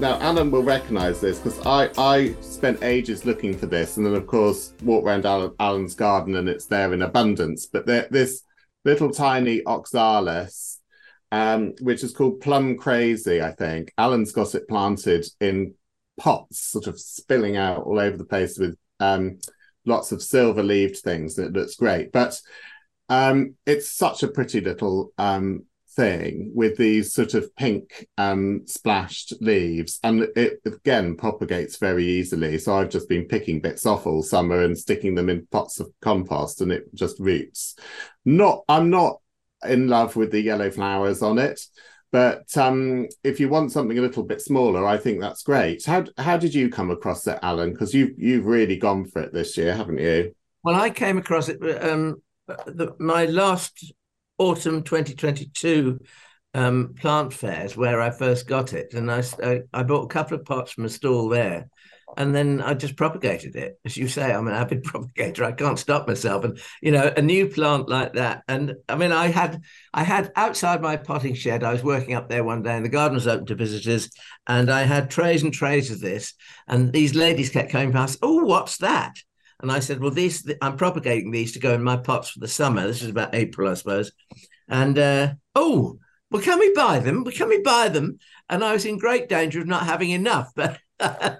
Now, Alan will recognise this because I, I spent ages looking for this, and then of course walk around Alan, Alan's garden and it's there in abundance. But there, this little tiny oxalis, um, which is called plum crazy, I think. Alan's got it planted in pots, sort of spilling out all over the place with um, lots of silver leaved things. It looks great, but um, it's such a pretty little um, thing with these sort of pink um, splashed leaves, and it again propagates very easily. So I've just been picking bits off all summer and sticking them in pots of compost, and it just roots. Not, I'm not in love with the yellow flowers on it, but um, if you want something a little bit smaller, I think that's great. How how did you come across it, Alan? Because you've you've really gone for it this year, haven't you? Well, I came across it. Um, the, my last autumn 2022 um, plant fairs where I first got it, and I, I bought a couple of pots from a stall there, and then I just propagated it. As you say, I'm an avid propagator. I can't stop myself, and you know, a new plant like that. And I mean, I had I had outside my potting shed. I was working up there one day, and the garden was open to visitors, and I had trays and trays of this, and these ladies kept coming past. Oh, what's that? And I said, well, these I'm propagating these to go in my pots for the summer. This is about April, I suppose. And uh, oh, well, can we buy them? Well, can we buy them? And I was in great danger of not having enough, but I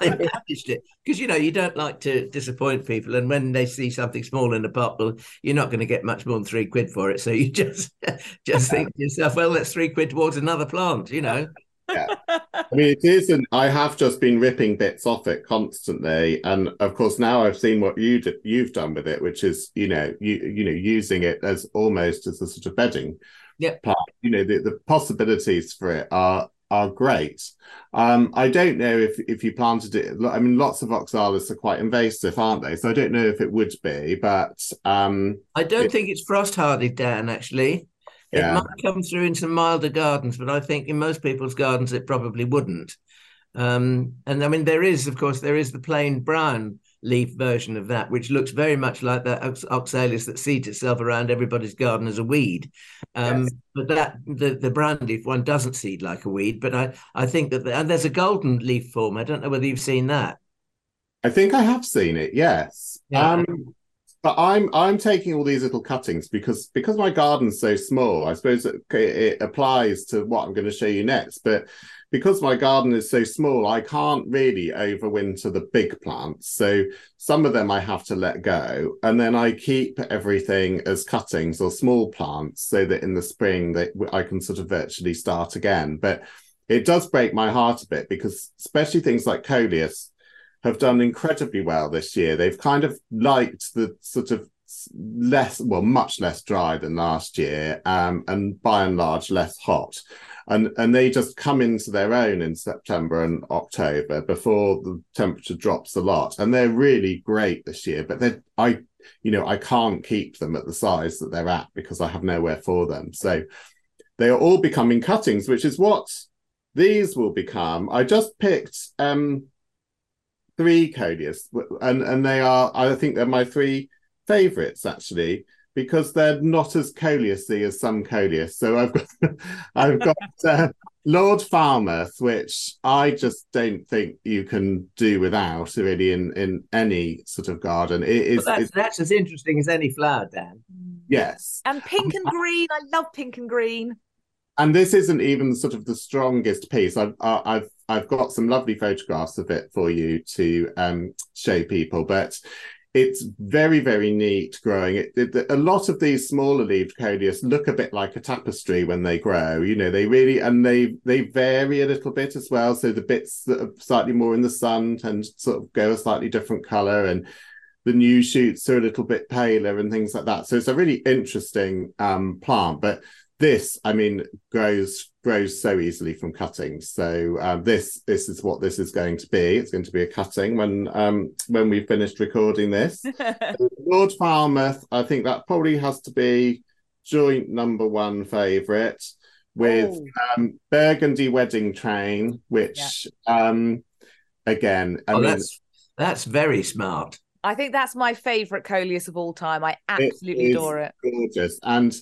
managed it because you know you don't like to disappoint people, and when they see something small in a pot, well, you're not going to get much more than three quid for it. So you just just think to yourself, well, that's three quid towards another plant, you know yeah. I mean, it is, and I have just been ripping bits off it constantly, and of course now I've seen what you do, you've done with it, which is you know you you know using it as almost as a sort of bedding. Yeah. Part. You know the, the possibilities for it are are great. Um, I don't know if if you planted it. I mean, lots of oxalis are quite invasive, aren't they? So I don't know if it would be, but um, I don't it, think it's frost hardy, Dan. Actually, yeah. It might come through in some milder gardens, but I think in most people's gardens it probably wouldn't. Um, and I mean, there is, of course, there is the plain brown leaf version of that, which looks very much like that oxalis that seeds itself around everybody's garden as a weed. Um, yes. But that the the brown leaf one doesn't seed like a weed. But I I think that the, and there's a golden leaf form. I don't know whether you've seen that. I think I have seen it. Yes. Yeah. Um, but I'm I'm taking all these little cuttings because because my garden's so small. I suppose it, it applies to what I'm going to show you next. But because my garden is so small, I can't really overwinter the big plants. So some of them I have to let go, and then I keep everything as cuttings or small plants, so that in the spring that I can sort of virtually start again. But it does break my heart a bit because especially things like coleus have done incredibly well this year. They've kind of liked the sort of less, well, much less dry than last year, um, and by and large less hot. And and they just come into their own in September and October before the temperature drops a lot. And they're really great this year, but they I you know I can't keep them at the size that they're at because I have nowhere for them. So they are all becoming cuttings, which is what these will become. I just picked um three coleus, and and they are I think they're my three favourites actually because they're not as coleusy as some coleus. So I've got I've got uh, Lord Falmouth, which I just don't think you can do without really in in any sort of garden. It is that's, that's as interesting as any flower, Dan. Yes, and pink and green. I love pink and green. And this isn't even sort of the strongest piece. I've I've I've got some lovely photographs of it for you to um, show people, but it's very very neat growing. It, it, a lot of these smaller leaved coleus look a bit like a tapestry when they grow you know they really and they they vary a little bit as well. So the bits that are slightly more in the sun tend sort of go a slightly different color and the new shoots are a little bit paler and things like that. So it's a really interesting um, plant but this, I mean, grows grows so easily from cuttings. So um, this this is what this is going to be. It's going to be a cutting when um, when we've finished recording this. Lord Falmouth, I think that probably has to be joint number one favourite with Oh. um, Burgundy Wedding Train, which um, again, I oh, mean, that's that's very smart. I think that's my favourite Coleus of all time. I absolutely is adore it. gorgeous and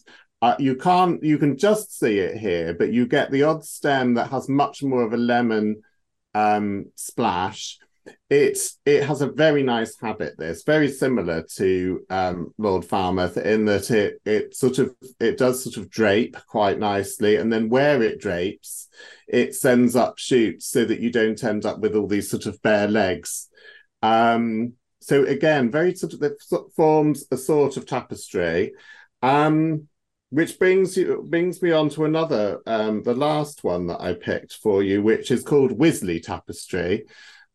uh, you can't you can just see it here but you get the odd stem that has much more of a lemon um splash. It's it has a very nice habit this very similar to um lord falmouth in that it it sort of it does sort of drape quite nicely and then where it drapes it sends up shoots so that you don't end up with all these sort of bare legs. Um so again very sort of it forms a sort of tapestry. Um which brings you brings me on to another um the last one that i picked for you which is called wisley tapestry.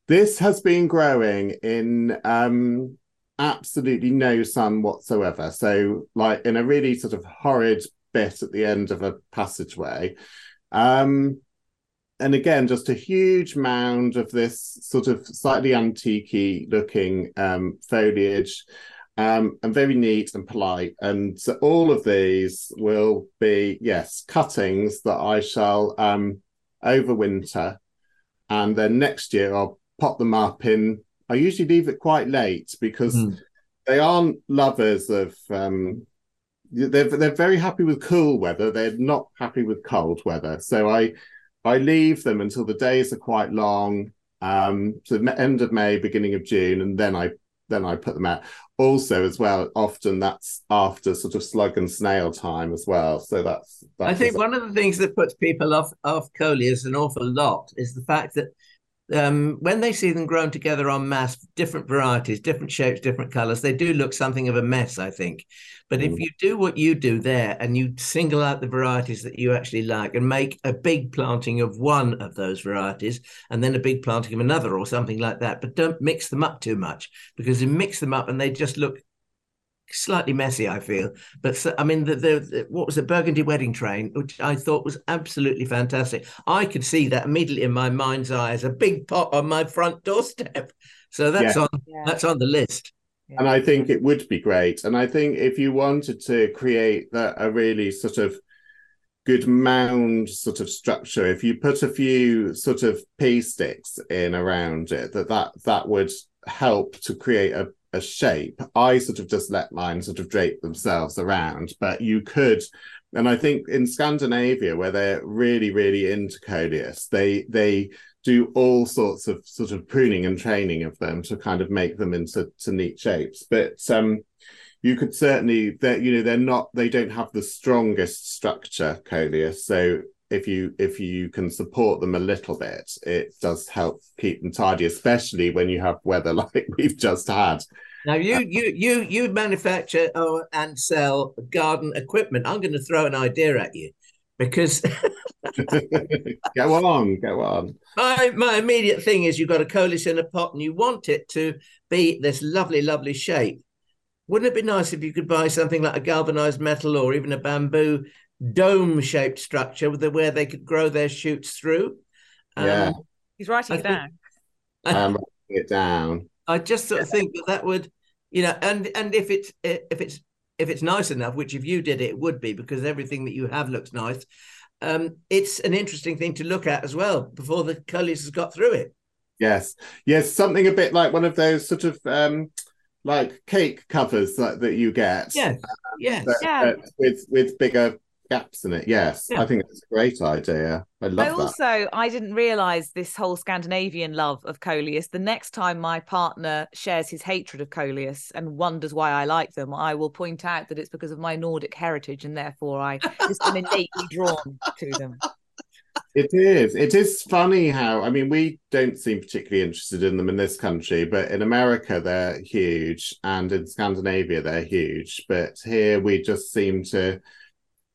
This has been growing in um absolutely no sun whatsoever. So like in a really sort of horrid bit at the end of a passageway. Um and again, just a huge mound of this sort of slightly antique looking um, foliage, um, and very neat and polite. And so all of these will be, yes, cuttings that I shall um, overwinter. And then next year I'll pop them up in, I usually leave it quite late because Mm. they aren't lovers of, um, they're, they're very happy with cool weather. They're not happy with cold weather. So I, I leave them until the days are quite long, um, to the end of May, beginning of June, and then I then I put them out. Also, as well, often that's after sort of slug and snail time as well. So that's, that's I think one of the things that puts people off off is an awful lot is the fact that um, when they see them grown together en masse, different varieties, different shapes, different colors, they do look something of a mess, I think. But if Mm. you do what you do there and you single out the varieties that you actually like and make a big planting of one of those varieties and then a big planting of another or something like that, but don't mix them up too much because you mix them up and they just look slightly messy, I feel. But so, I mean, the, the, the what was the Burgundy Wedding Train, which I thought was absolutely fantastic. I could see that immediately in my mind's eye as a big pot on my front doorstep. So that's Yeah. on Yeah. that's on the list. yeah. and I think it would be great. And I think if you wanted to create that a really sort of good mound sort of structure, if you put a few sort of pea sticks in around it, that that that would help to create a, a shape. I sort of just let mine sort of drape themselves around, but you could. And I think in Scandinavia, where they're really, really into coleus, they they do all sorts of sort of pruning and training of them to kind of make them into to neat shapes. But um, you could certainly that you know they're not they don't have the strongest structure coleus. So if you if you can support them a little bit, it does help keep them tidy, especially when you have weather like we've just had. Now you uh, you you you manufacture oh, and sell garden equipment. I'm going to throw an idea at you because go on, go on. my my immediate thing is you've got a coleus in a pot and you want it to be this lovely lovely shape. Wouldn't it be nice if you could buy something like a galvanized metal or even a bamboo dome shaped structure with the, where they could grow their shoots through? Um, Yeah. He's writing I it think- down. I'm writing it down. I just sort of think that that would, you know, and and if it's if it's if it's nice enough, which if you did it, it would be because everything that you have looks nice. Um, it's an interesting thing to look at as well before the coleus has got through it. Yes, yes, something a bit like one of those sort of um like cake covers that, that you get. Yes, yes. that- Yeah. that with with bigger gaps in it. Yes, Yeah. I think it's a great idea. I love I that. also I didn't realize this whole Scandinavian love of Coleus. The next time my partner shares his hatred of Coleus and wonders why I like them, I will point out that it's because of my Nordic heritage and therefore I just am innately drawn to them. It is. It is funny how I mean we don't seem particularly interested in them in this country, but in America they're huge, and in Scandinavia they're huge. But here we just seem to,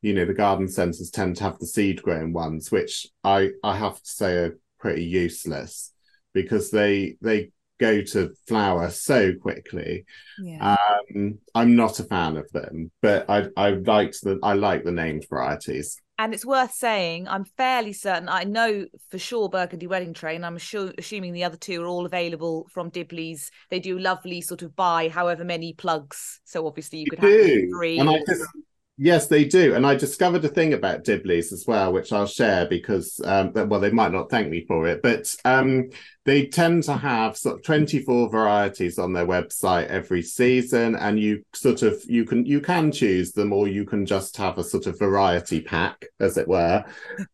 you know, the garden centres tend to have the seed grown ones, which I I have to say are pretty useless because they they go to flower so quickly. Yeah. Um, I'm not a fan of them, but I I liked the I like the named varieties. And it's worth saying, I'm fairly certain, I know for sure Burgundy Wedding Train. I'm assu- assuming the other two are all available from Dibley's. They do lovely sort of buy however many plugs. So obviously you could have do. three. And I just, yes, they do. And I discovered a thing about Dibley's as well, which I'll share because, um, well, they might not thank me for it, but um, they tend to have sort of 24 varieties on their website every season. And you sort of, you can, you can choose them or you can just have a sort of variety pack, as it were.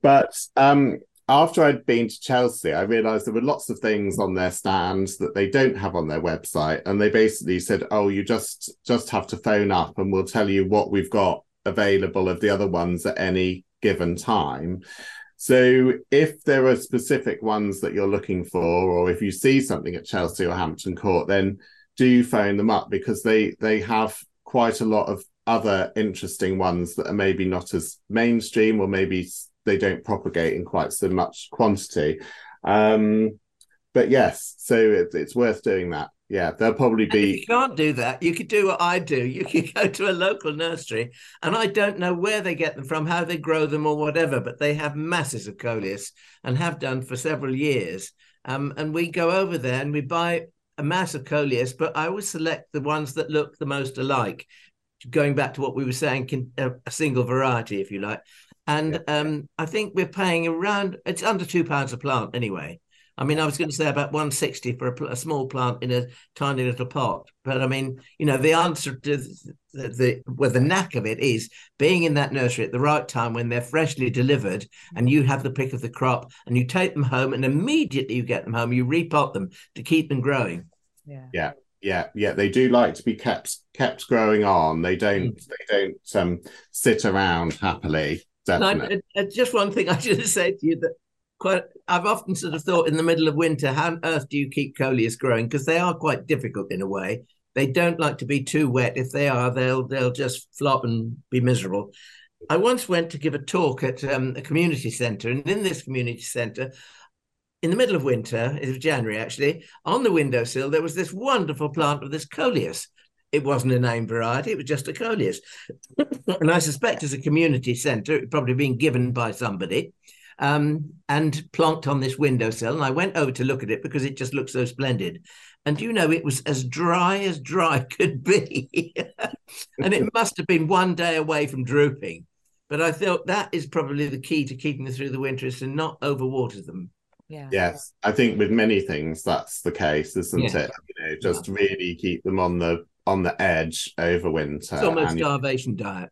But, um, after I'd been to Chelsea, I realized there were lots of things on their stands that they don't have on their website. And they basically said, oh, you just just have to phone up and we'll tell you what we've got available of the other ones at any given time. So if there are specific ones that you're looking for, or if you see something at Chelsea or Hampton Court, then do phone them up because they they have quite a lot of other interesting ones that are maybe not as mainstream or maybe they don't propagate in quite so much quantity. Um, but yes, so it, it's worth doing that. Yeah, they'll probably And be you can't do that, you could do what I do. You could go to a local nursery, and I don't know where they get them from, how they grow them, or whatever, but they have masses of coleus and have done for several years. Um, and we go over there and we buy a mass of coleus, but I always select the ones that look the most alike. Going back to what we were saying, can, a, a single variety, if you like. And um, I think we're paying around, it's under two pounds a plant anyway. I mean, I was going to say about 160 for a, a small plant in a tiny little pot. But I mean, you know, the answer to the, the well, the knack of it is being in that nursery at the right time when they're freshly delivered and you have the pick of the crop and you take them home and immediately you get them home, you repot them to keep them growing. yeah. yeah yeah yeah they do like to be kept kept growing on they don't they don't um sit around happily And definitely I, I- just one thing I should have said to you that quite I've often sort of thought in the middle of winter, how on earth do you keep coleus growing? Because they are quite difficult in a way. They don't like to be too wet. If they are, they'll they'll just flop and be miserable. I once went to give a talk at um, a community centre, and in this community centre, in the middle of winter, it was January actually, on the windowsill there was this wonderful plant of this coleus. It wasn't a name variety; it was just a coleus, and I suspect as a community centre, it probably been given by somebody um, and plonked on this windowsill. And I went over to look at it because it just looked so splendid. And you know, it was as dry as dry could be. and it must have been one day away from drooping. But I thought that is probably the key to keeping them through the winter is to not overwater them. Yeah. yes i think with many things that's the case isn't Yeah. it you know just really keep them on the on the edge over winter It's almost and- starvation diet.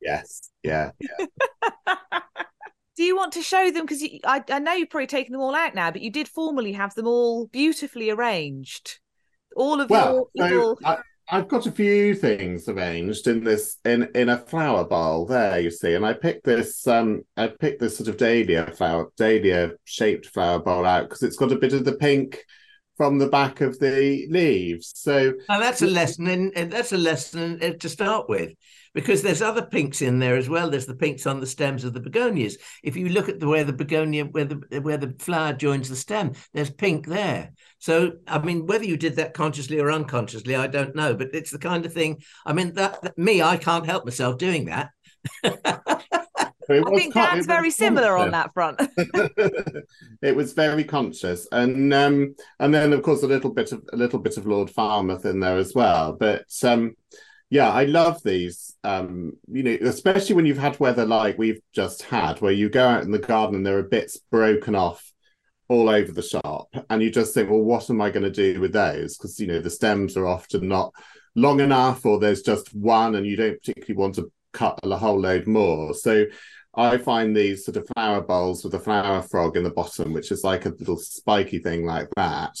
yes yeah Do you want to show them? Because I, I know you've probably taken them all out now, but you did formerly have them all beautifully arranged. All of well your so little. I, I've got a few things arranged in this in in a flower bowl there you see and I picked this um I picked this sort of dahlia flower dahlia shaped flower bowl out because it's got a bit of the pink from the back of the leaves so Now that's a lesson, in, and that's a lesson in- to start with, because there's other pinks in there as well. There's the pinks on the stems of the begonias. If you look at the where the begonia, where the where the flower joins the stem, there's pink there. So I mean, whether you did that consciously or unconsciously, I don't know, but it's the kind of thing. I mean, that, that- me, I can't help myself doing that. I think con- Dan's very similar on that front. it was very conscious and um and then of course a little bit of a little bit of lord falmouth in there as well but um yeah i love these um you know especially when you've had weather like we've just had where you go out in the garden and there are bits broken off all over the shop and you just think well what am i going to do with those because you know the stems are often not long enough or there's just one and you don't particularly want to cut a whole load more so I find these sort of flower bowls with a flower frog in the bottom, which is like a little spiky thing like that.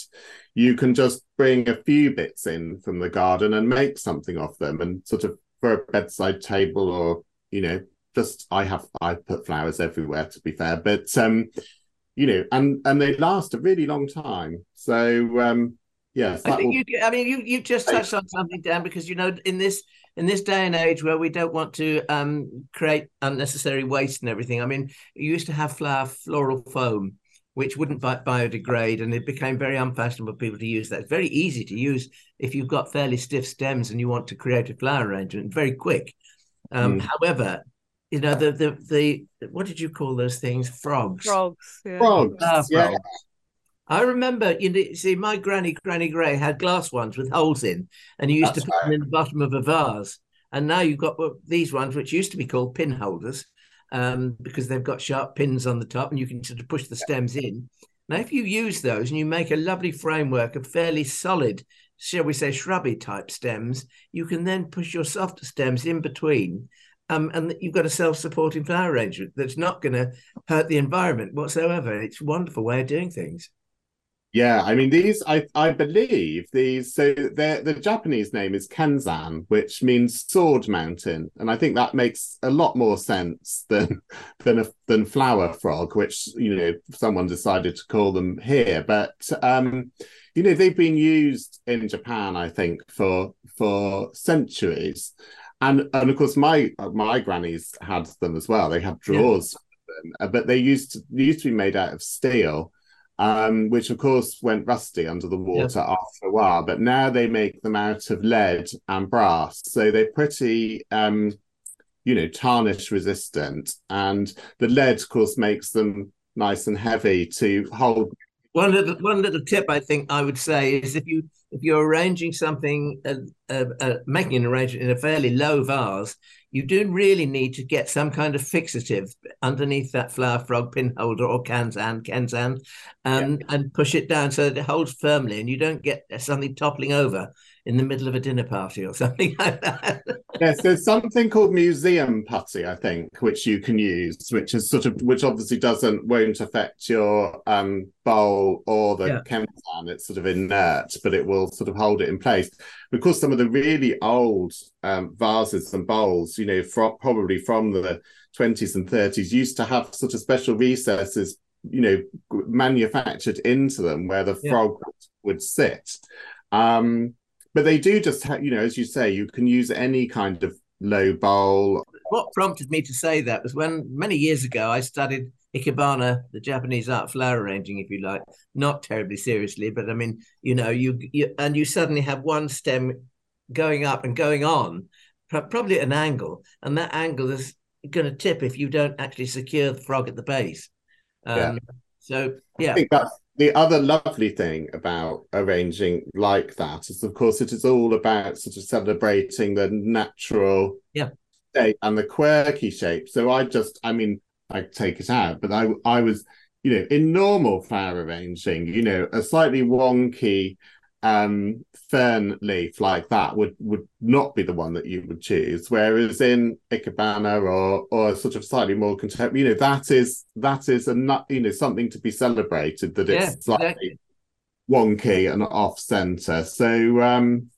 You can just bring a few bits in from the garden and make something of them and sort of for a bedside table or, you know, just I have I put flowers everywhere to be fair, but um, you know, and and they last a really long time. So um yes, I think will you. I mean, you you just touched on something, Dan, because you know, in this in this day and age where we don't want to um, create unnecessary waste and everything. I mean, you used to have flower floral foam, which wouldn't biodegrade, and it became very unfashionable for people to use that. It's very easy to use if you've got fairly stiff stems and you want to create a flower arrangement. Very quick. Um, mm. However, you know the the the what did you call those things? Frogs. Frogs. Yeah. Frogs. Uh, frogs. Yeah. I remember, you know, see, my granny, Granny Gray, had glass ones with holes in, and you used That's to put right. them in the bottom of a vase. And now you've got these ones, which used to be called pin holders, um, because they've got sharp pins on the top, and you can sort of push the stems in. Now, if you use those and you make a lovely framework of fairly solid, shall we say, shrubby type stems, you can then push your softer stems in between. Um, and you've got a self-supporting flower arrangement that's not going to hurt the environment whatsoever. It's a wonderful way of doing things. Yeah, I mean these. I I believe these. So the the Japanese name is Kenzan, which means sword mountain, and I think that makes a lot more sense than than a than flower frog, which you know someone decided to call them here. But um, you know they've been used in Japan, I think, for for centuries, and and of course my my grannies had them as well. They had drawers, yeah. but they used to they used to be made out of steel um, which of course went rusty under the water after a while. But now they make them out of lead and brass, so they're pretty, um, you know, tarnish resistant. And the lead, of course, makes them nice and heavy to hold. One little one little tip I think I would say is if you if you're arranging something, uh, uh, uh, making an arrangement in a fairly low vase, you do really need to get some kind of fixative underneath that flower frog pin holder or kanzan, kenzan, um, yeah. and push it down so that it holds firmly and you don't get something toppling over in the middle of a dinner party or something like that. yes, there's something called museum putty, I think, which you can use, which is sort of which obviously doesn't won't affect your um, bowl or the yeah. kenzan. It's sort of inert, but it will sort of hold it in place. Because some of the really old um, vases and bowls, you know, from probably from the 20s and 30s, used to have sort of special recesses you know manufactured into them where the yeah. frog would sit um but they do just have, you know, as you say, you can use any kind of low bowl. What prompted me to say that was when many years ago I studied ikebana, the Japanese art flower arranging, if you like, not terribly seriously, but I mean, you know, you, you and you suddenly have one stem going up and going on, probably at an angle, and that angle is going to tip if you don't actually secure the frog at the base. Um, yeah. So yeah, I think that's the other lovely thing about arranging like that is, of course, it is all about sort of celebrating the natural yeah. shape and the quirky shape. So I just, I mean, I take it out, but I, I was, you know, in normal flower arranging, you know, a slightly wonky um, fern leaf like that would would not be the one that you would choose. Whereas in Ikebana or or sort of slightly more contemporary, you know, that is that is a you know something to be celebrated that yeah, it's slightly exactly. wonky and off center. So um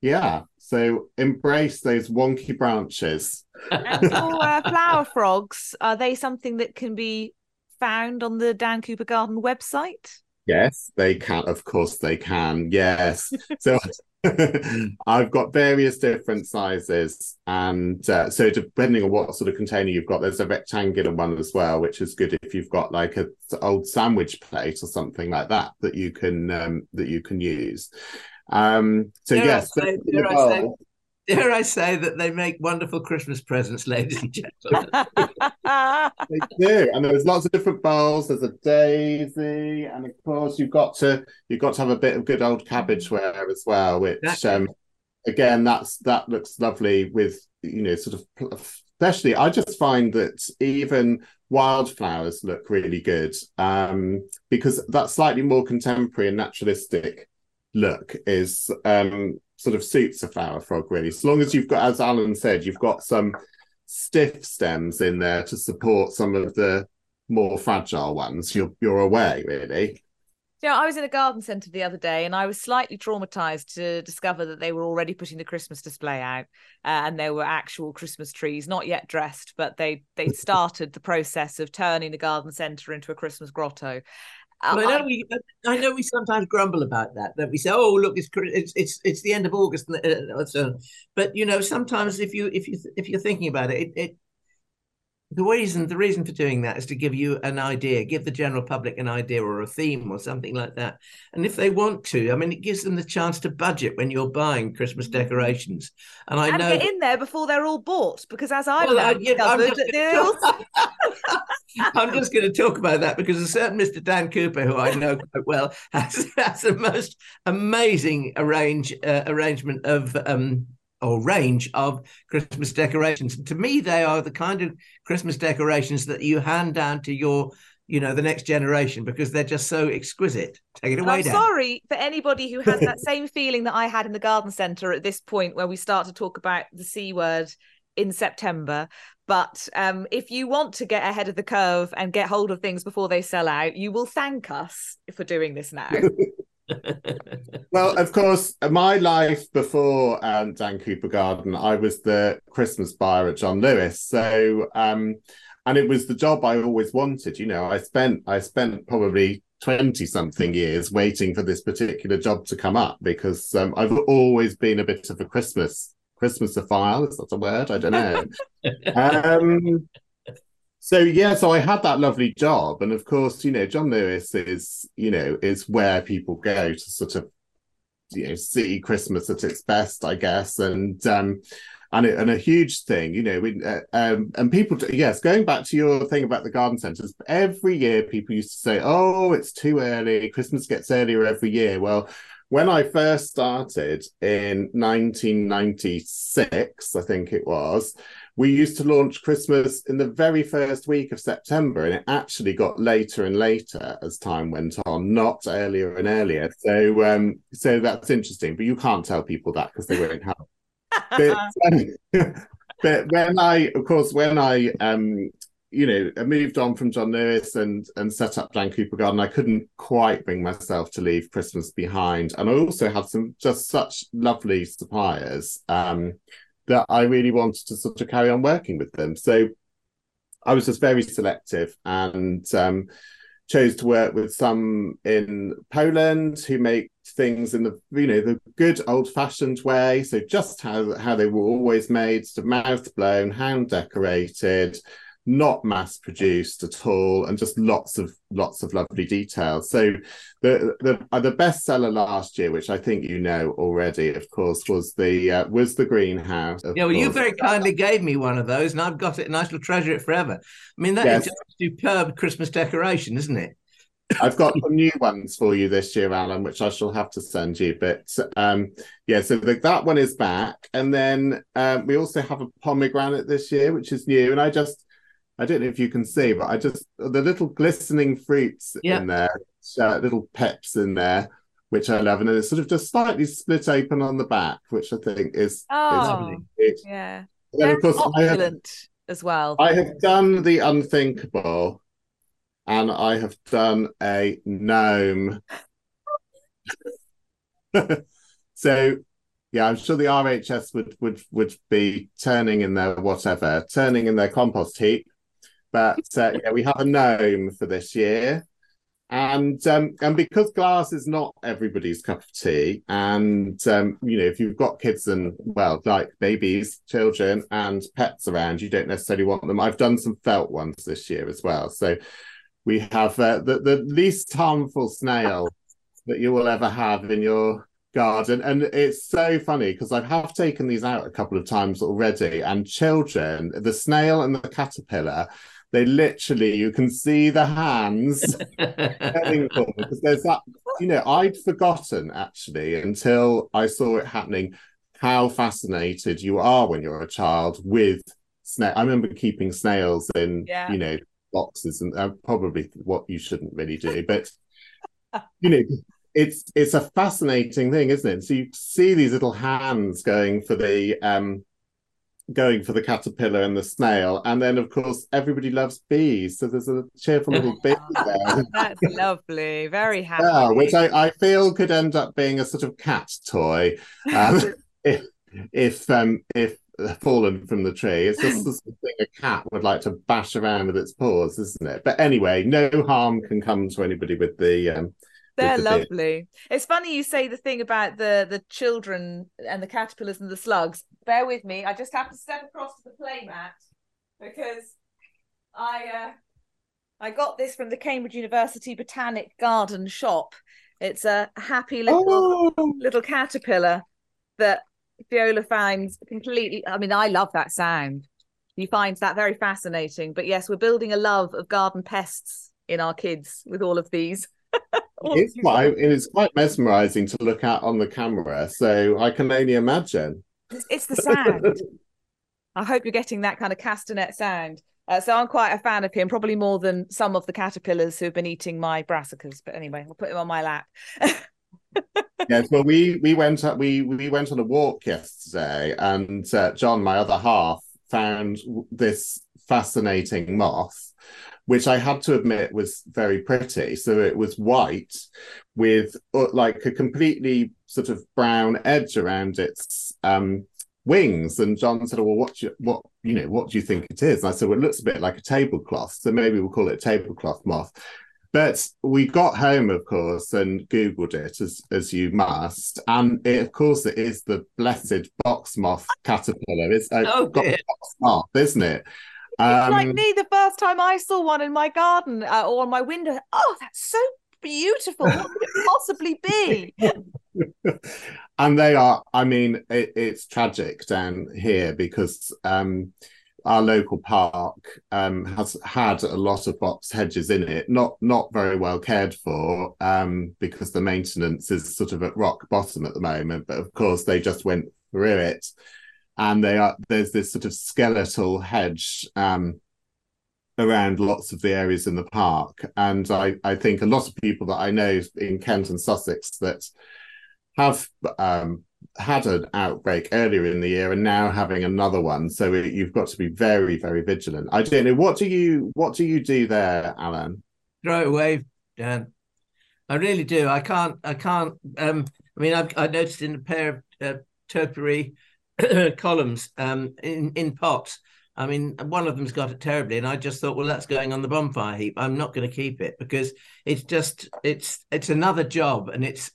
yeah, so embrace those wonky branches. so, uh, flower frogs are they something that can be found on the Dan Cooper Garden website? Yes, they can. Of course, they can. Yes. so I've got various different sizes, and uh, so depending on what sort of container you've got, there's a rectangular one as well, which is good if you've got like an old sandwich plate or something like that that you can um, that you can use. Um, so dare yes, say, dare, I say, dare I say that they make wonderful Christmas presents, ladies and gentlemen? they do, and there's lots of different bowls. There's a daisy, and of course you've got to you've got to have a bit of good old cabbageware as well, which exactly. um, again that's that looks lovely with you know sort of especially I just find that even wildflowers look really good um, because that slightly more contemporary and naturalistic look is um, sort of suits a flower frog really. As long as you've got, as Alan said, you've got some stiff stems in there to support some of the more fragile ones, you're you're away really. Yeah, I was in a garden centre the other day and I was slightly traumatized to discover that they were already putting the Christmas display out uh, and there were actual Christmas trees, not yet dressed, but they they'd started the process of turning the garden centre into a Christmas grotto. I know we, I know we sometimes grumble about that. That we say, "Oh, look, it's it's it's, it's the end of August," and uh, uh, so. on. But you know, sometimes if you if you if you're thinking about it, it, it the reason the reason for doing that is to give you an idea give the general public an idea or a theme or something like that and if they want to i mean it gives them the chance to budget when you're buying christmas mm-hmm. decorations and i and know get in there before they're all bought because as i've well, I, I'm, just I'm just going to talk about that because a certain mr dan cooper who i know quite well has, has the most amazing arrange uh, arrangement of um or range of Christmas decorations. And to me, they are the kind of Christmas decorations that you hand down to your, you know, the next generation because they're just so exquisite. Take it away. I'm Dan. sorry for anybody who has that same feeling that I had in the garden centre at this point where we start to talk about the C word in September. But um, if you want to get ahead of the curve and get hold of things before they sell out, you will thank us for doing this now. well, of course, my life before um, Dan Cooper Garden, I was the Christmas buyer at John Lewis. So, um, and it was the job I always wanted. You know, I spent I spent probably twenty something years waiting for this particular job to come up because um, I've always been a bit of a Christmas Christmas Christmasophile. Is that a word? I don't know. um, so yeah, so I had that lovely job, and of course, you know, John Lewis is, you know, is where people go to sort of, you know, see Christmas at its best, I guess, and um, and it, and a huge thing, you know, we, uh, um, and people, yes, going back to your thing about the garden centres, every year people used to say, oh, it's too early, Christmas gets earlier every year. Well, when I first started in 1996, I think it was, we used to launch Christmas in the very first week of September, and it actually got later and later as time went on, not earlier and earlier. So, um, so that's interesting. But you can't tell people that because they won't have. but, but when I, of course, when I, um, you know, I moved on from John Lewis and and set up Dan Cooper Garden, I couldn't quite bring myself to leave Christmas behind, and I also had some just such lovely suppliers. Um, that I really wanted to sort of carry on working with them. So I was just very selective and um, chose to work with some in Poland who make things in the you know the good old fashioned way. So just how how they were always made, sort of mouth blown, hand decorated, not mass produced at all, and just lots of lots of lovely details. So the the uh, the bestseller last year, which I think you know already, of course, was the uh, was the greenhouse. Yeah, well, you very kindly gave me one of those, and I've got it, and I shall treasure it forever. I mean, that yes. is superb Christmas decoration, isn't it? I've got some new ones for you this year, Alan, which I shall have to send you. But um, yeah, so the, that one is back, and then um, we also have a pomegranate this year, which is new. And I just I don't know if you can see, but I just the little glistening fruits in there, uh, little peps in there, which I love, and then it's sort of just slightly split open on the back, which I think is oh is yeah, then, of course, opulent have, as well. I have done the unthinkable, and I have done a gnome. so yeah, I'm sure the RHS would would would be turning in their whatever, turning in their compost heap but uh, yeah, we have a gnome for this year. And um, and because glass is not everybody's cup of tea, and um, you know, if you've got kids and well, like babies, children, and pets around, you don't necessarily want them. I've done some felt ones this year as well. So we have uh, the the least harmful snail that you will ever have in your garden and it's so funny because i have taken these out a couple of times already and children the snail and the caterpillar they literally, you can see the hands because there's that, you know, I'd forgotten actually until I saw it happening how fascinated you are when you're a child with snail. I remember keeping snails in, yeah. you know, boxes and uh, probably what you shouldn't really do, but you know, it's it's a fascinating thing, isn't it? So you see these little hands going for the um going for the caterpillar and the snail. And then, of course, everybody loves bees. So there's a cheerful little bee there. That's lovely. Very happy. Yeah, which I, I feel could end up being a sort of cat toy um, if, if, um, if fallen from the tree. It's just the sort of thing a cat would like to bash around with its paws, isn't it? But anyway, no harm can come to anybody with the um, they're lovely. It's funny you say the thing about the the children and the caterpillars and the slugs. Bear with me. I just have to step across to the playmat because I uh, I got this from the Cambridge University Botanic Garden shop. It's a happy little Oh, little caterpillar that Viola finds completely. I mean, I love that sound. He finds that very fascinating. But yes, we're building a love of garden pests in our kids with all of these. All it's quite it is quite mesmerizing to look at on the camera. So I can only imagine. It's, the sound. I hope you're getting that kind of castanet sound. Uh, so I'm quite a fan of him, probably more than some of the caterpillars who've been eating my brassicas. But anyway, I'll put him on my lap. Yes, well, we we went we we went on a walk yesterday, and uh, John, my other half, found this fascinating moth, which I had to admit was very pretty. So it was white with uh, like a completely sort of brown edge around its um, wings. And John said, "Well, what do you, what you know, what do you think it is?" And I said, "Well, it looks a bit like a tablecloth, so maybe we'll call it a tablecloth moth." But we got home, of course, and Googled it as as you must, and it, of course it is the blessed box moth caterpillar. It's uh, Oh, got box moth, isn't it? It's like Um, me the first time I saw one in my garden uh, or on my window. Oh, that's so beautiful. What could it possibly be? and they are i mean it, it's tragic down here because um our local park um has had a lot of box hedges in it not not very well cared for um because the maintenance is sort of at rock bottom at the moment but of course they just went through it and they are there's this sort of skeletal hedge um around lots of the areas in the park and i i think a lot of people that i know in kent and sussex that have um, had an outbreak earlier in the year and now having another one. So you've got to be very, very vigilant. I don't know what do you what do you do there, Alan? throw it away, Dan. I really do. I can't. I can't. Um, I mean, I've I noticed in a pair of uh, topiary columns um, in in pots. I mean, one of them's got it terribly, and I just thought, well, that's going on the bonfire heap. I'm not going to keep it because it's just it's it's another job, and it's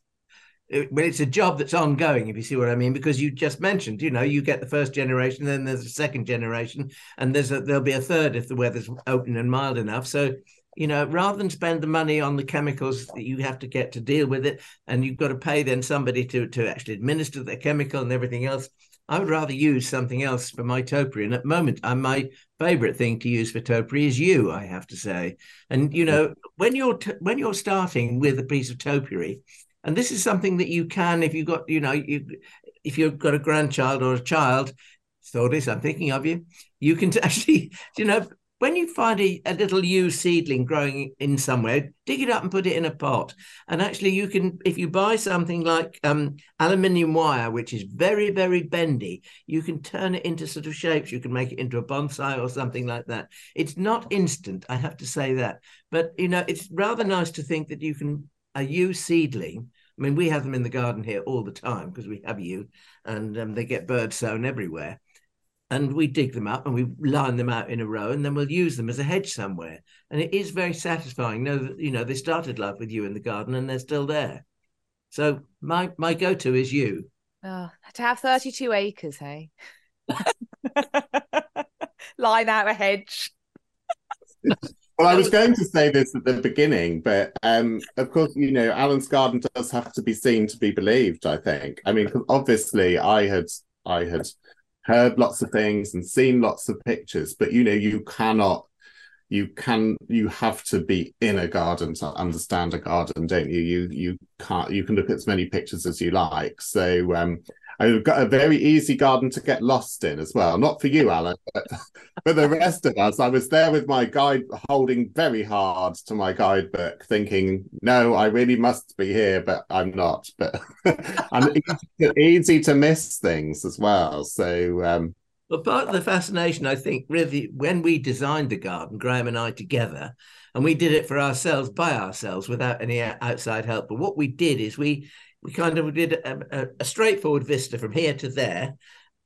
it, well, it's a job that's ongoing, if you see what I mean, because you just mentioned, you know, you get the first generation, then there's a second generation, and there's a, there'll be a third if the weather's open and mild enough. So, you know, rather than spend the money on the chemicals that you have to get to deal with it, and you've got to pay then somebody to to actually administer the chemical and everything else, I would rather use something else for my topiary. And at the moment, uh, my favorite thing to use for topiary is yew, I have to say. And you know, when you're t- when you're starting with a piece of topiary, and this is something that you can, if you've got, you know, you if you've got a grandchild or a child, Thordis, I'm thinking of you. You can actually, you know, when you find a, a little yew seedling growing in somewhere, dig it up and put it in a pot. And actually, you can, if you buy something like um, aluminium wire, which is very, very bendy, you can turn it into sort of shapes. You can make it into a bonsai or something like that. It's not instant, I have to say that. But, you know, it's rather nice to think that you can, a yew seedling, I mean, we have them in the garden here all the time because we have yew and um, they get bird sown everywhere and we dig them up and we line them out in a row and then we'll use them as a hedge somewhere and it is very satisfying know that you know they started life with you in the garden and they're still there so my my go-to is yew Oh, to have 32 acres, hey? Line out a hedge. Well, I was going to say this at the beginning, but um, of course, you know, Alan's garden does have to be seen to be believed. I think. I mean obviously, I had I had heard lots of things and seen lots of pictures, but you know, you cannot. You can you have to be in a garden to understand a garden, don't you? You you can't you can look at as many pictures as you like. So um I've got a very easy garden to get lost in as well. Not for you, Alan, but for the rest of us. I was there with my guide, holding very hard to my guidebook, thinking, "No, I really must be here," but I'm not. But I'm easy, easy to miss things as well. So um, Well, part of the fascination, I think, really, when we designed the garden, Graham and I together, and we did it for ourselves by ourselves without any outside help. But what we did is we we kind of did a, a, a straightforward vista from here to there,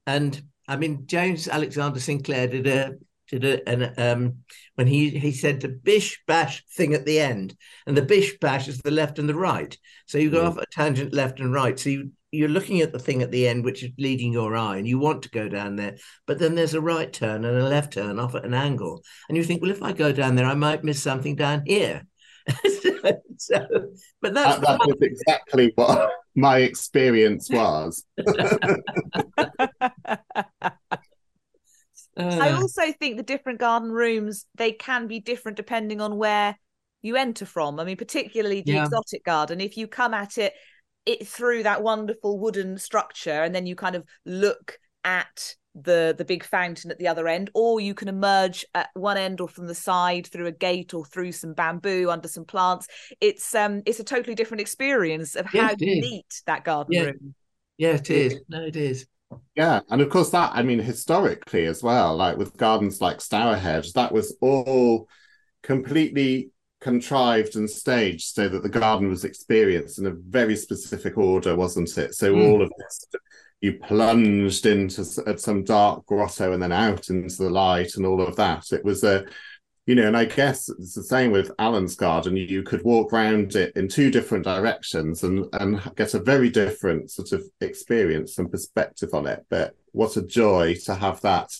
and I mean James Alexander Sinclair did a did a and um, when he he said the bish bash thing at the end, and the bish bash is the left and the right. So you go mm. off a tangent left and right. So you you're looking at the thing at the end, which is leading your eye, and you want to go down there, but then there's a right turn and a left turn off at an angle, and you think, well, if I go down there, I might miss something down here. so, but that's that, that was exactly what my experience was. Uh. I also think the different garden rooms they can be different depending on where you enter from. I mean, particularly the yeah. exotic garden. If you come at it it through that wonderful wooden structure, and then you kind of look at the the big fountain at the other end or you can emerge at one end or from the side through a gate or through some bamboo under some plants. It's um it's a totally different experience of how you neat that garden yeah. room. Yeah it is. No it is. Yeah and of course that i mean historically as well like with gardens like Stourhead that was all completely contrived and staged so that the garden was experienced in a very specific order wasn't it? So mm. all of this you plunged into some dark grotto and then out into the light and all of that. It was a, you know, and I guess it's the same with Alan's garden. You could walk around it in two different directions and and get a very different sort of experience and perspective on it. But what a joy to have that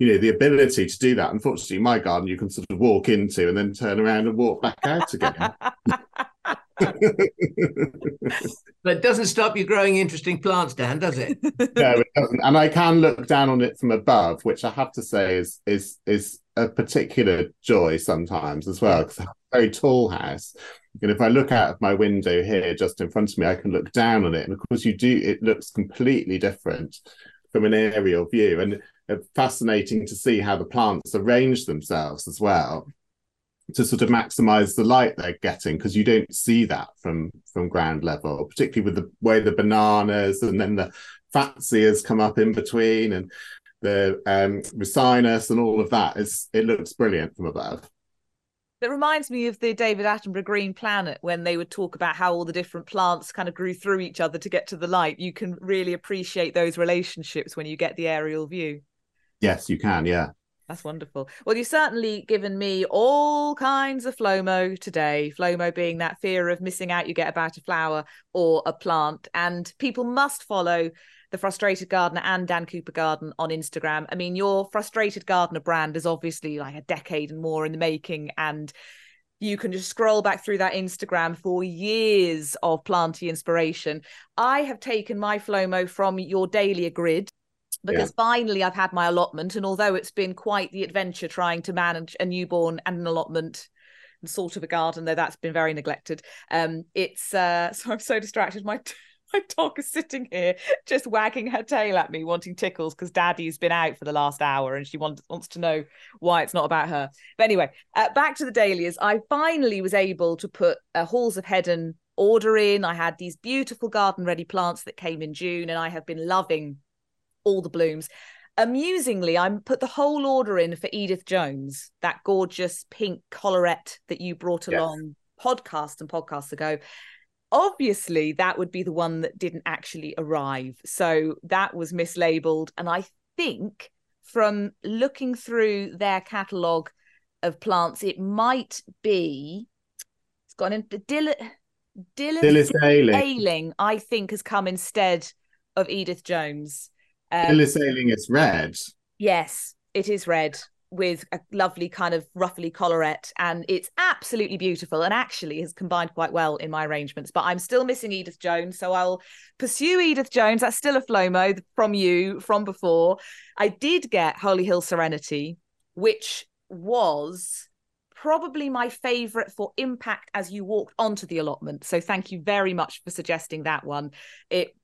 you know the ability to do that unfortunately my garden you can sort of walk into and then turn around and walk back out again but it doesn't stop you growing interesting plants, Dan, does it? no, it doesn't. And I can look down on it from above, which I have to say is is is a particular joy sometimes as well, because I have a very tall house. And if I look out of my window here just in front of me, I can look down on it. And of course, you do, it looks completely different from an aerial view. And uh, fascinating to see how the plants arrange themselves as well to sort of maximize the light they're getting because you don't see that from from ground level particularly with the way the bananas and then the fatsias come up in between and the um ricinus and all of that is it looks brilliant from above it reminds me of the David Attenborough Green Planet when they would talk about how all the different plants kind of grew through each other to get to the light. You can really appreciate those relationships when you get the aerial view. Yes, you can. Yeah. That's wonderful. Well, you've certainly given me all kinds of FLOMO today. FLOMO being that fear of missing out you get about a flower or a plant. And people must follow the Frustrated Gardener and Dan Cooper Garden on Instagram. I mean, your Frustrated Gardener brand is obviously like a decade and more in the making. And you can just scroll back through that Instagram for years of planty inspiration. I have taken my FLOMO from your Dahlia grid because yeah. finally I've had my allotment. And although it's been quite the adventure trying to manage a newborn and an allotment and sort of a garden, though that's been very neglected, um, it's uh, so I'm so distracted. My my dog is sitting here just wagging her tail at me, wanting tickles because Daddy's been out for the last hour and she wants wants to know why it's not about her. But anyway, uh, back to the dahlias. I finally was able to put a Halls of Heddon order in. I had these beautiful garden ready plants that came in June, and I have been loving all the blooms. Amusingly, I put the whole order in for Edith Jones, that gorgeous pink collarette that you brought along yes. podcast and podcasts ago. Obviously, that would be the one that didn't actually arrive. So that was mislabeled. And I think from looking through their catalogue of plants, it might be it's gone in Dill- Dilys Ayling. Ayling, I think, has come instead of Edith Jones. Um, Dilys Ayling is red. Yes, it is red with a lovely kind of ruffly collarette and it's absolutely beautiful and actually has combined quite well in my arrangements but i'm still missing edith jones so i'll pursue edith jones. That's still a flomo from you from before. I did get Hollyhill Serenity which was probably my favorite for impact as you walked onto the allotment so thank you very much for suggesting that one. It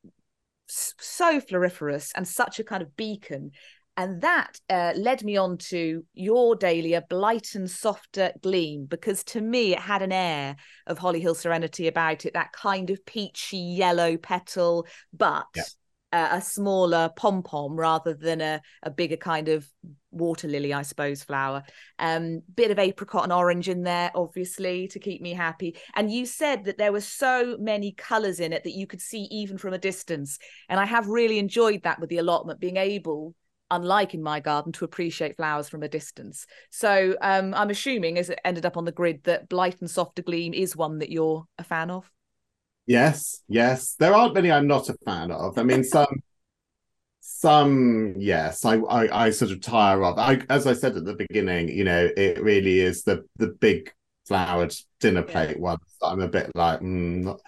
so floriferous and such a kind of beacon. And that uh, led me on to your Dahlia, Blyton Softer Gleam, because to me it had an air of Hollyhill Serenity about it, that kind of peachy yellow petal, but yeah a smaller pom pom rather than a, a bigger kind of water lily, I suppose, flower. Um, bit of apricot and orange in there, obviously, to keep me happy. And you said that there were so many colours in it that you could see even from a distance. And I have really enjoyed that with the allotment, being able unlike in my garden, to appreciate flowers from a distance. So um, I'm assuming, as it ended up on the grid, that Blyton Softer Gleam is one that you're a fan of. Yes, yes. There aren't many I'm not a fan of. I mean, some, some, yes. I, I, I sort of tire of. I, as I said at the beginning, you know, it really is the the big flowered dinner plate yeah. ones. I'm a bit like, mm, not,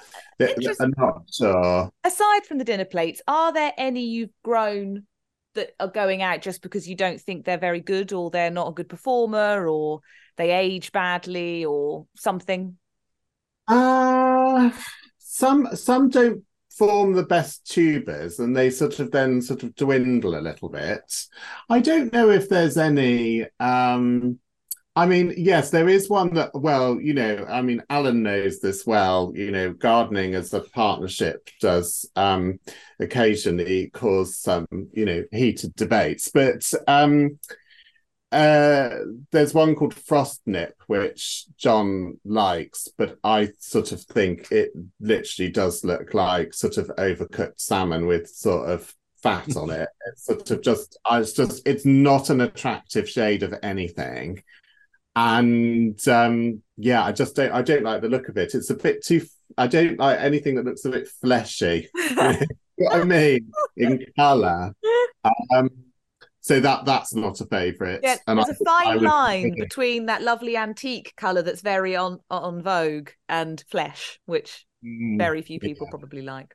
I'm not sure. Aside from the dinner plates, are there any you've grown that are going out just because you don't think they're very good, or they're not a good performer, or they age badly, or something? Uh some some don't form the best tubers and they sort of then sort of dwindle a little bit. I don't know if there's any um I mean, yes, there is one that, well, you know, I mean, Alan knows this well. You know, gardening as a partnership does um, occasionally cause some, you know, heated debates. But um, uh, there's one called Frostnip, which John likes, but I sort of think it literally does look like sort of overcooked salmon with sort of fat on it. It's sort of just, it's just, it's not an attractive shade of anything. And um, yeah, I just don't, I don't like the look of it. It's a bit too, I don't like anything that looks a bit fleshy. what I mean in color. Um, so that that's not a favourite. Yeah, and there's I, a fine line between that lovely antique colour that's very on on vogue and flesh, which mm, very few people yeah. probably like.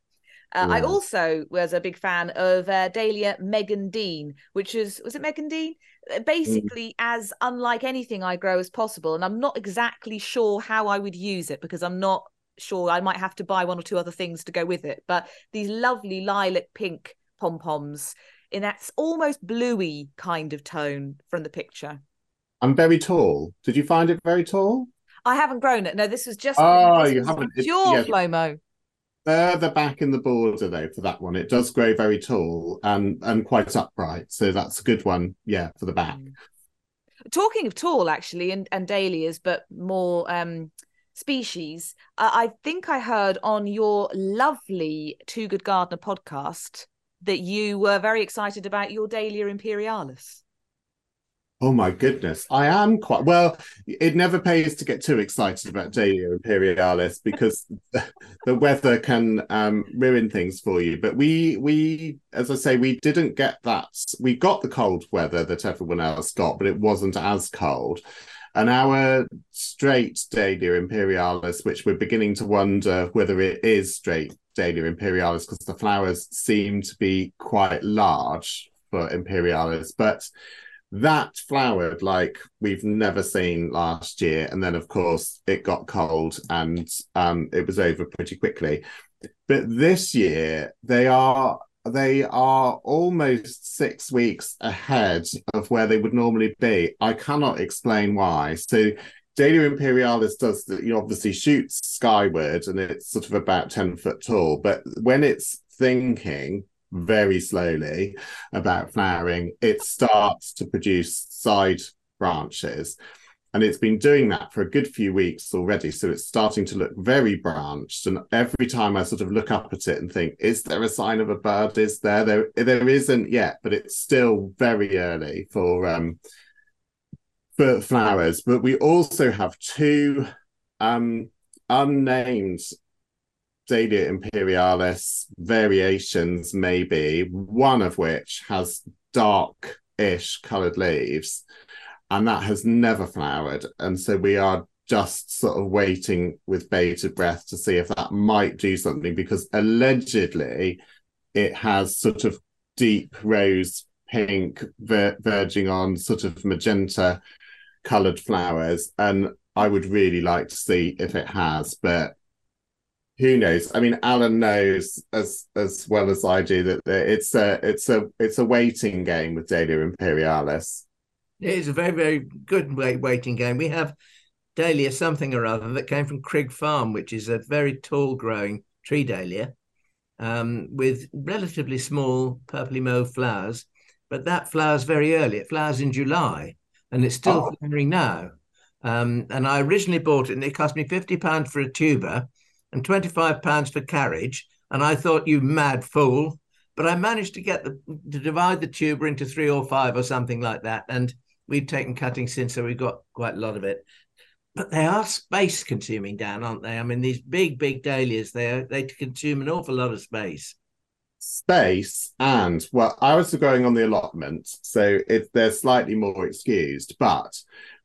Uh, yeah. I also was a big fan of uh, Dahlia Megan Dean, which is was it Megan Dean? Uh, basically, mm. as unlike anything I grow as possible, and I'm not exactly sure how I would use it because I'm not sure. I might have to buy one or two other things to go with it. But these lovely lilac pink pom poms in that almost bluey kind of tone from the picture. I'm very tall. Did you find it very tall? I haven't grown it. No, this was just oh, you haven't pure yeah. Flomo. Further back in the border though for that one, it does grow very tall and and quite upright. So that's a good one, yeah, for the back. Mm. Talking of tall, actually, and and dahlias, but more um species. Uh, I think I heard on your lovely Two Good Gardener podcast that you were very excited about your Dahlia Imperialis. Oh my goodness. I am quite well. It never pays to get too excited about Dahlia Imperialis because the weather can um, ruin things for you. But we, we, as I say, we didn't get that. We got the cold weather that everyone else got, but it wasn't as cold. And our straight Dahlia Imperialis, which we're beginning to wonder whether it is straight Dahlia Imperialis because the flowers seem to be quite large for Imperialis, but that flowered like we've never seen last year. And then, of course, it got cold and um, it was over pretty quickly. But this year, they are they are almost six weeks ahead of where they would normally be. I cannot explain why. So Dahlia Imperialis does that, you obviously shoots skyward and it's sort of about 10 foot tall, but when it's thinking very slowly about flowering, it starts to produce side branches and it's been doing that for a good few weeks already. So it's starting to look very branched. And every time i sort of look up at it and think is there a sign of a bird? Is there? There there isn't yet but it's still very early for um for flowers. But we also have two um unnamed Dahlia imperialis variations maybe one of which has dark-ish colored leaves and that has never flowered. And so we are just sort of waiting with bated breath to see if that might do something because allegedly it has sort of deep rose pink ver- verging on sort of magenta colored flowers. And i would really like to see if it has but who knows? I mean alan knows as as well as i do that it's a it's a it's a waiting game with dahlia imperialis it's a very, very good waiting game. We have dahlia something or other that came from Crûg Farm, which is a very tall growing tree dahlia um, with relatively small purpley mauve flowers. But that flowers very early. It flowers in July and it's still oh. flowering now. Um, and I originally bought it and it cost me £50 for a tuber and £25 for carriage. And I thought, you mad fool, but I managed to get the to divide the tuber into three or five or something like that. And we've taken cuttings since, so we've got quite a lot of it. But they are space consuming, Dan, aren't they? I mean, these big, big dahlias, they they consume an awful lot of space space and well i was going on the allotment so it, they're slightly more excused but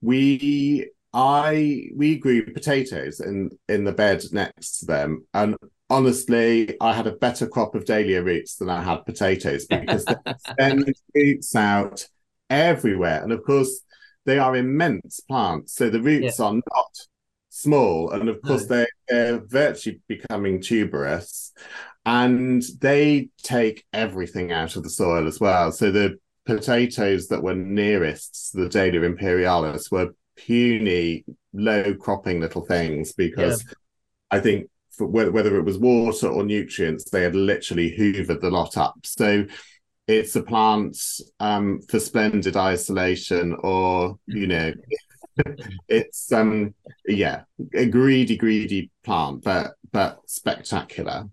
we i we grew potatoes in in the bed next to them and honestly i had a better crop of dahlia roots than i had potatoes because they send roots out everywhere and of course they are immense plants so the roots yeah. are not small and of course no. they, they're virtually becoming tuberous and they take everything out of the soil as well. So the potatoes that were nearest the Dahlia imperialis were puny, low cropping little things because yeah. I think for, whether it was water or nutrients, they had literally hoovered the lot up. So it's a plant um, for splendid isolation, or you know, it's um yeah, a greedy, greedy plant, but but spectacular.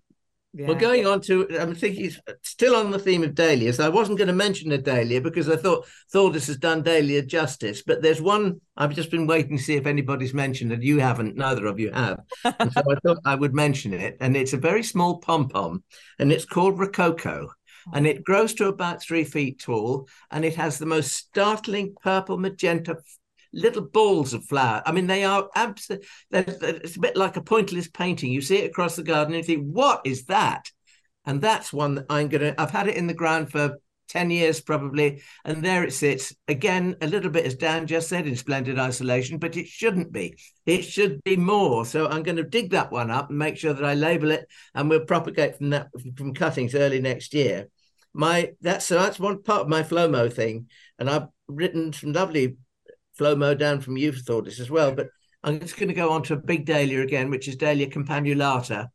Yeah. Well, going on to, I'm thinking still on the theme of dahlias. I wasn't going to mention a dahlia because I thought Thordis has done dahlia justice. But there's one I've just been waiting to see if anybody's mentioned it. You haven't, neither of you have. And so I thought I would mention it. And it's a very small pom pom, and it's called Rococo. And it oh. grows to about three feet tall, and it has the most startling purple magenta little balls of flower. I mean, they are absolutely, it's a bit like a pointless painting. You see it across the garden and you think, what is that? And that's one that I'm going to, I've had it in the ground for 10 years probably. And there it sits again, a little bit, as Dan just said, in splendid isolation, but it shouldn't be. It should be more. So I'm going to dig that one up and make sure that I label it and we'll propagate from that from cuttings early next year. My that's so that's one part of my Flomo thing. And I've written some lovely Flomo down from you Thordis as well. But I'm just going to go on to a big dahlia again, which is Dahlia campanulata,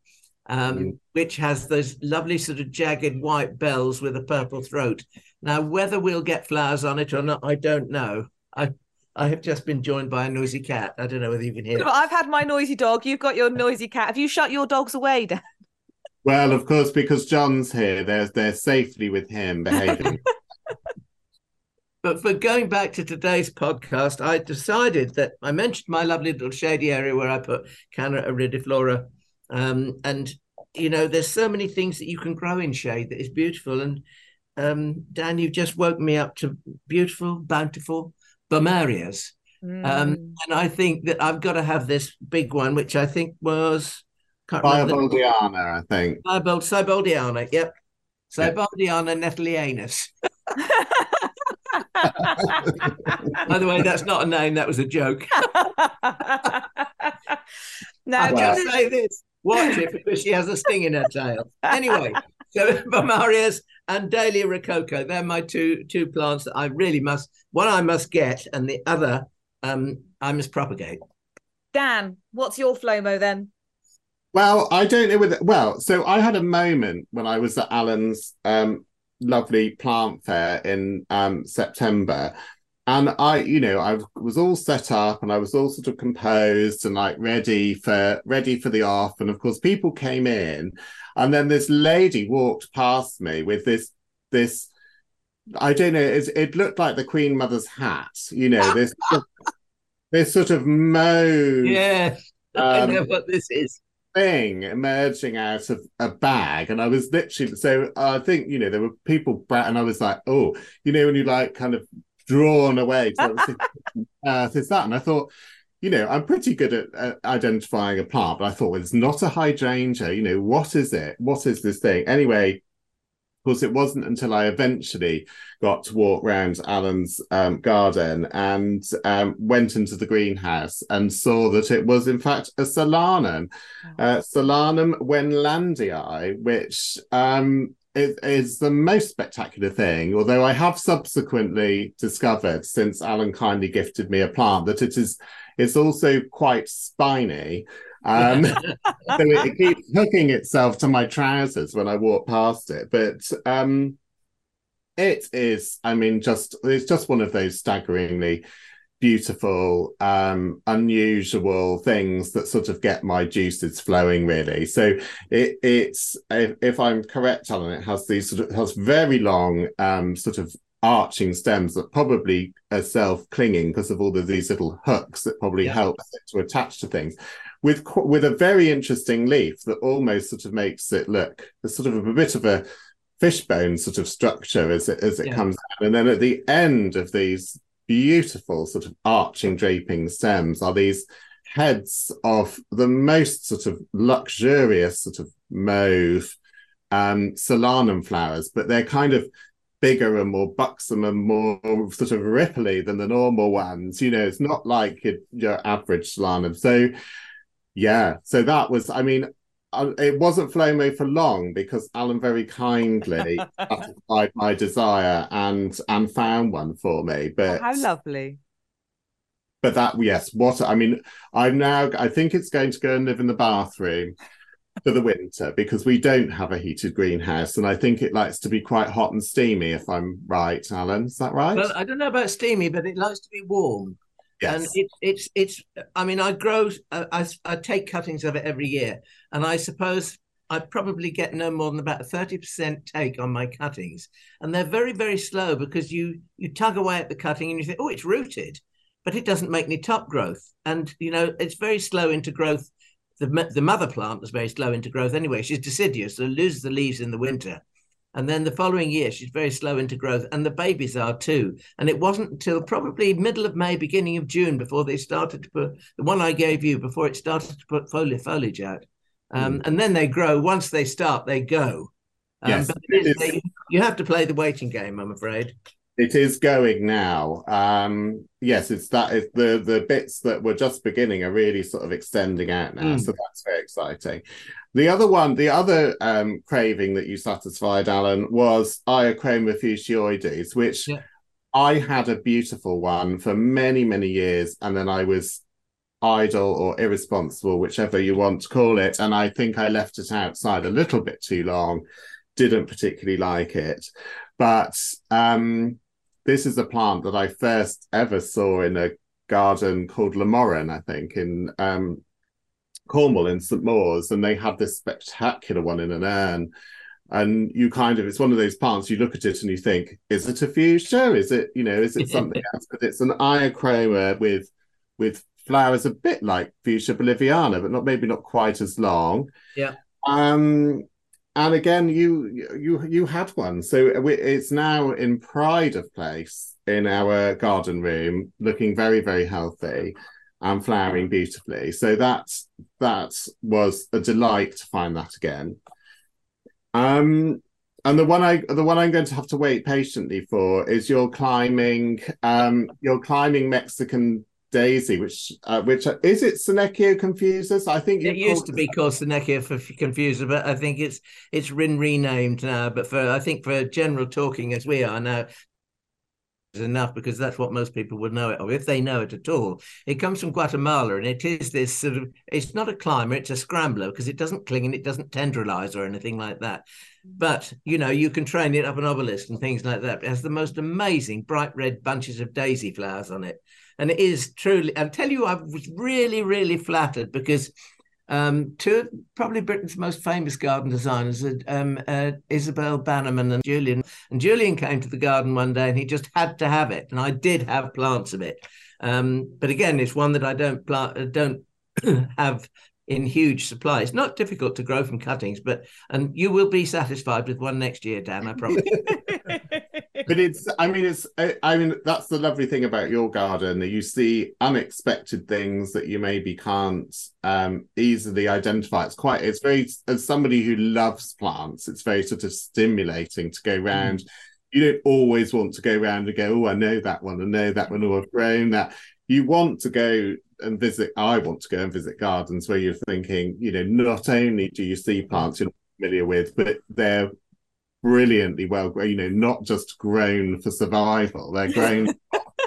um, mm. which has those lovely sort of jagged white bells with a purple throat. Now, whether we'll get flowers on it or not, I don't know. I I have just been joined by a noisy cat. I don't know whether you can hear. I've had my noisy dog. You've got your noisy cat. Have you shut your dogs away, Dan? Well, of course, because John's here, they're they're safely with him behaving. But for going back to today's podcast, I decided that I mentioned my lovely little shady area where I put Canna iridiflora. Um, and, you know, there's so many things that you can grow in shade that is beautiful. And um, Dan, you've just woke me up to beautiful, bountiful bomareas. Mm. Um, and I think that I've got to have this big one, which I think was Sibalddiana, I think. Sibald, Sibalddiana, yep. Sibalddiana yep. Nettleianus. By the way, that's not a name. That was a joke. now, just say this. Watch it because she has a sting in her tail. Anyway, so Bomareas and Dahlia Rococo, they're my two two plants that I really must one I must get, and the other um, I must propagate. Dan, what's your Flomo then? Well, I don't know whether well, so I had a moment when I was at Alan's um, lovely plant fair in um, September. And I, you know, I was all set up and I was all sort of composed and like ready for ready for the off. And of course, people came in, and then this lady walked past me with this this I don't know, it, it looked like the Queen Mother's hat, you know, this this sort of mauve. Yeah, I um, know what this is thing emerging out of a bag and i was literally so i think you know there were people and i was like oh you know when you like kind of drawn away so uh, it's that. And i thought you know i'm pretty good at, at identifying a plant but i thought well, it's not a hydrangea you know what is it? What is this thing? Anyway of course, it wasn't until I eventually got to walk around Alan's um, garden and um, went into the greenhouse and saw that it was, in fact, a Solanum, oh. uh, Solanum wendlandii, which um, is, the most spectacular thing. Although I have subsequently discovered, since Alan kindly gifted me a plant, that it is it's also quite spiny. Um, so it, it, keeps hooking itself to my trousers when I walk past it. But um, it is, I mean, just it's just one of those staggeringly beautiful, um, unusual things that sort of get my juices flowing. Really, so it, it's if, if, I'm correct, Alan, it has these sort of has very long, um, sort of arching stems that probably are self clinging because of all of these little hooks that probably yeah. help to attach to things. With with a very interesting leaf that almost sort of makes it look sort of a bit of a fishbone sort of structure as it as it yeah. comes out. And then at the end of these beautiful sort of arching draping stems are these heads of the most sort of luxurious sort of mauve um solanum flowers but they're kind of bigger and more buxom and more sort of ripply than the normal ones. You know it's not like your average solanum so yeah so that was i mean it wasn't Flomo for long because Alan very kindly satisfied my desire and and found one for me. But oh, how lovely! But that yes, what I mean, I'm now. I think it's going to go and live in the bathroom for the winter because we don't have a heated greenhouse, and I think it likes to be quite hot and steamy. If I'm right, Alan, is that right? Well, I don't know about steamy, but it likes to be warm. Yes. And it, it's it's. I mean, I grow. I I take cuttings of it every year, and I suppose I probably get no more than about a thirty percent take on my cuttings, and they're very very slow because you you tug away at the cutting and you think, oh, it's rooted, but it doesn't make any top growth, and you know it's very slow into growth. The the mother plant is very slow into growth anyway. She's deciduous, so loses the leaves in the winter and then the following year, she's very slow into growth, and the babies are too. And it wasn't until probably middle of May, beginning of June, before they started to put the one I gave you before it started to put foliage foliage out. Um, mm. And then they grow. Once they start, they go. Um, yes, but they, you have to play the waiting game, I'm afraid. It is going now. Um, yes, it's that. It's the the bits that were just beginning are really sort of extending out now. Mm. So that's very exciting. The other one, the other um, craving that you satisfied, Alan, was Iochroma fuchsioides, which yeah. I had a beautiful one for many, many years, and then I was idle or irresponsible, whichever you want to call it. And I think I left it outside a little bit too long, didn't particularly like it. But um, this is a plant that I first ever saw in a garden called Lamorran, I think, in um, Cornwall in St Mawes, and they have this spectacular one in an urn. And you kind of, it's one of those plants, you look at it and you think, is it a fuchsia? Is it, you know, is it something else? But it's an iochroma with with flowers a bit like fuchsia boliviana, but not maybe not quite as long. Yeah. Um, and again, you you you had one, so it's now in pride of place in our garden room, looking very very healthy and flowering beautifully. So that that was a delight to find that again. Um, and the one I the one I'm going to have to wait patiently for is your climbing um your climbing Mexican daisy, which uh, which uh, is it Senecio confusus? I think it used to be called Senecio confusus, but I think it's it's been renamed now. But for I think for general talking as we are now, is enough because that's what most people would know it of if they know it at all it comes from guatemala and it is this sort of it's not a climber it's a scrambler because it doesn't cling and it doesn't tendrilize or anything like that but you know you can train it up an obelisk and things like that it has the most amazing bright red bunches of daisy flowers on it and it is truly i'll tell you i was really really flattered because um, two of probably Britain's most famous garden designers, um, uh, Isabel Bannerman and Julian. And Julian came to the garden one day and he just had to have it. And I did have plants of it. Um, but again, it's one that I don't plant, uh, don't have in huge supply. It's not difficult to grow from cuttings, but and you will be satisfied with one next year, Dan. I promise. but it's i mean it's I, mean that's the lovely thing about your garden that you see unexpected things that you maybe can't um, easily identify. It's quite it's very as somebody who loves plants it's very sort of stimulating to go around mm. you don't always want to go around and go oh i know that one i know that one or i've grown that. You want to go and visit i want to go and visit gardens where you're thinking you know not only do you see plants you're familiar with but they're brilliantly well you know not just grown for survival they're grown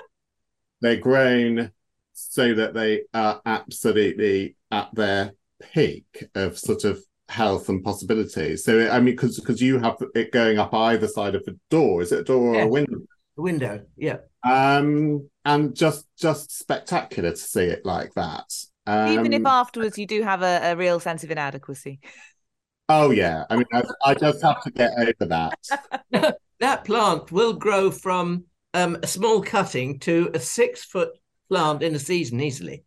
they're grown so that they are absolutely at their peak of sort of health and possibilities so i mean because because you have it going up either side of a door is it a door or a window A window, yeah. Um, and just just spectacular to see it like that. Um, Even if afterwards you do have a, a real sense of inadequacy. Oh yeah, I mean, I, I just have to get over that. that plant will grow from um, a small cutting to a six foot plant in a season easily.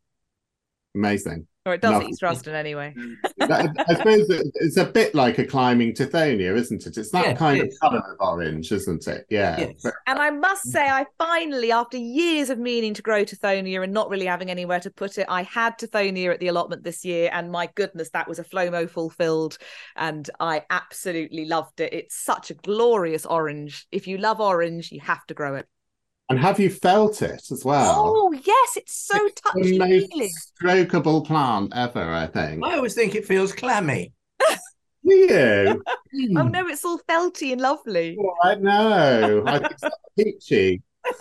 Amazing. Or it does Lovely. East Ruston anyway. I, I suppose it's a bit like a climbing tithonia, isn't it? It's that Yeah, kind it of colour of orange, isn't it? Yeah. Yes. But- And I must say, I finally, after years of meaning to grow Tithonia and not really having anywhere to put it, I had Tithonia at the allotment this year. And my goodness, that was a Flomo fulfilled. And I absolutely loved it. It's such a glorious orange. If you love orange, you have to grow it. And have you felt it as well? Oh, yes, it's so the touchy most feeling. strokeable plant ever, I think. I always think it feels clammy. Do you? Oh, hmm. no, it's all felty and lovely. Oh, I know. I think it's peachy.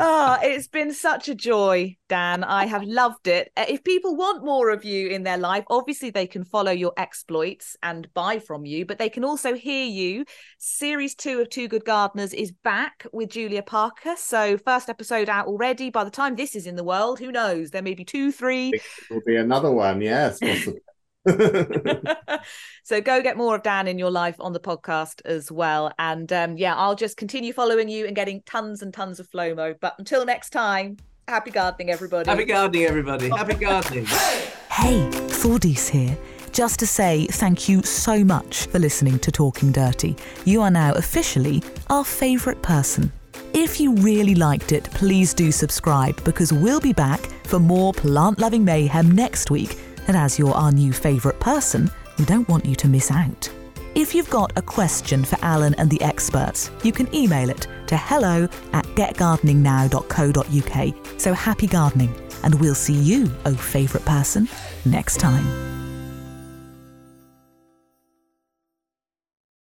Ah, it's been such a joy, Dan. I have loved it. Uh, If people want more of you in their life, obviously they can follow your exploits and buy from you, but they can also hear you. Series two of Two Good Gardeners is back with Julia Parker. So, first episode out already. By the time this is in the world, who knows? There may be two, three. Will be another one, yes, possibly. so go get more of Dan in your life on the podcast as well. And um, yeah, I'll just continue following you and getting tons and tons of Flomo. But until next time, happy gardening, everybody. Happy gardening, everybody. Happy gardening. Hey, Thordis here. Just to say thank you so much for listening to Talking Dirty. You are now officially our favourite person. If you really liked it, please do subscribe because we'll be back for more plant loving mayhem next week. And as you're our new favourite person, we don't want you to miss out. If you've got a question for Alan and the experts, you can email it to hello at getgardeningnow.co.uk. So happy gardening, and we'll see you, oh favourite person, next time.